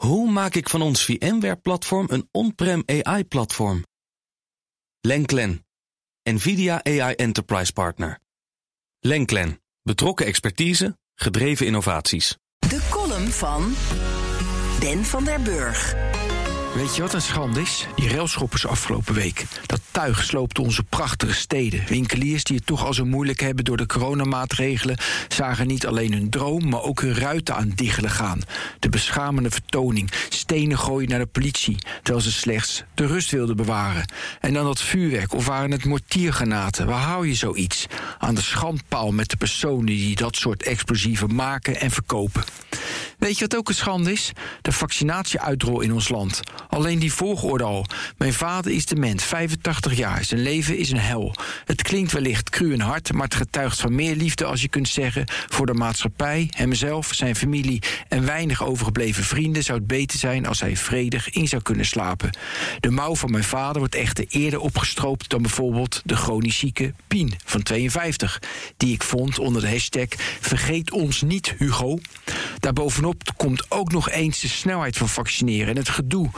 Hoe maak ik van ons VMware-platform een on-prem AI-platform? Lenklen, NVIDIA AI Enterprise Partner. Lenklen, betrokken expertise, gedreven innovaties. De column van Ben van der Burg. Weet je wat een schande is? Die railschoppers afgelopen week. Dat tuig sloopte onze prachtige steden. Winkeliers die het toch al zo moeilijk hebben door de coronamaatregelen... zagen niet alleen hun droom, maar ook hun ruiten aan diggelen gaan. De beschamende vertoning, stenen gooien naar de politie... terwijl ze slechts de rust wilden bewaren. En dan dat vuurwerk, of waren het mortiergranaten? Waar hou je zoiets? Aan de schandpaal met de personen die dat soort explosieven maken en verkopen. Weet je wat ook een schande is? De vaccinatieuitrol in ons land. Alleen die volgorde al. Mijn vader is dement, 85 jaar. Zijn leven is een hel. Het klinkt wellicht cru en hard, maar het getuigt van meer liefde als je kunt zeggen voor de maatschappij, hemzelf, zijn familie en weinig overgebleven vrienden zou het beter zijn als hij vredig in zou kunnen slapen. De mouw van mijn vader wordt echter eerder opgestroopt dan bijvoorbeeld de chronisch zieke Pien van 52, die ik vond onder de hashtag Vergeet ons niet, Hugo. Daarbovenop komt ook nog eens de snelheid van vaccineren en het gedoe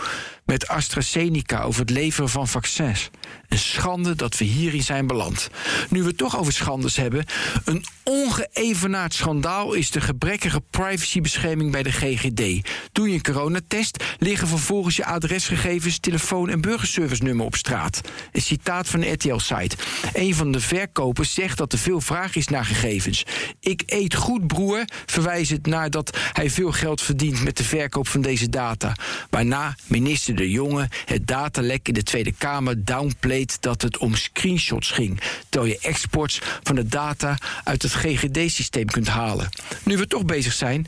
met AstraZeneca over het leveren van vaccins. Een schande dat we hierin zijn beland. Nu we het toch over schandes hebben, een ongeëvenaard schandaal is de gebrekkige privacybescherming bij de GGD. Doe je een coronatest, liggen vervolgens je adresgegevens, telefoon en burgerservice-nummer op straat. Een citaat van de RTL-site. Een van de verkopers zegt dat er veel vraag is naar gegevens. Ik eet goed, broer, het naar dat hij veel geld verdient met de verkoop van deze data. Waarna minister De Jonge het datalek in de Tweede Kamer downplayt dat het om screenshots ging, terwijl je exports van de data uit het GGD-systeem kunt halen. Nu we toch bezig zijn,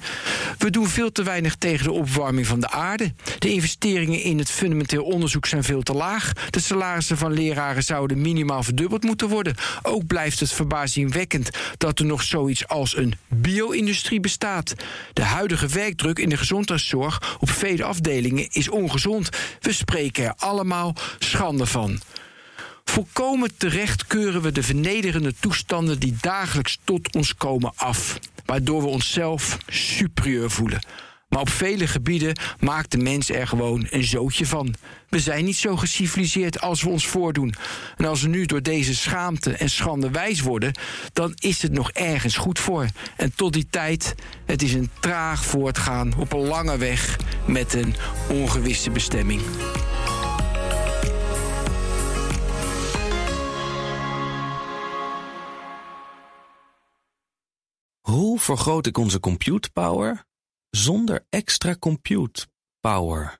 we doen veel te weinig tegen de opwarming van de aarde. De investeringen in het fundamenteel onderzoek zijn veel te laag. De salarissen van leraren zouden minimaal verdubbeld moeten worden. Ook blijft het verbazingwekkend dat er nog zoiets als een bio-industrie bestaat. De huidige werkdruk in de gezondheidszorg op vele afdelingen is ongezond. We spreken er allemaal schande van. Volkomen terecht keuren we de vernederende toestanden die dagelijks tot ons komen af, waardoor we onszelf superieur voelen. Maar op vele gebieden maakt de mens er gewoon een zootje van. We zijn niet zo geciviliseerd als we ons voordoen. En als we nu door deze schaamte en schande wijs worden, dan is het nog ergens goed voor. En tot die tijd, het is een traag voortgaan op een lange weg met een ongewisse bestemming. Hoe vergroot ik onze compute power zonder extra compute power?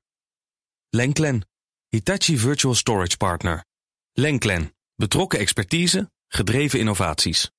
Lenklen, Hitachi Virtual Storage Partner. Lenklen, betrokken expertise, gedreven innovaties.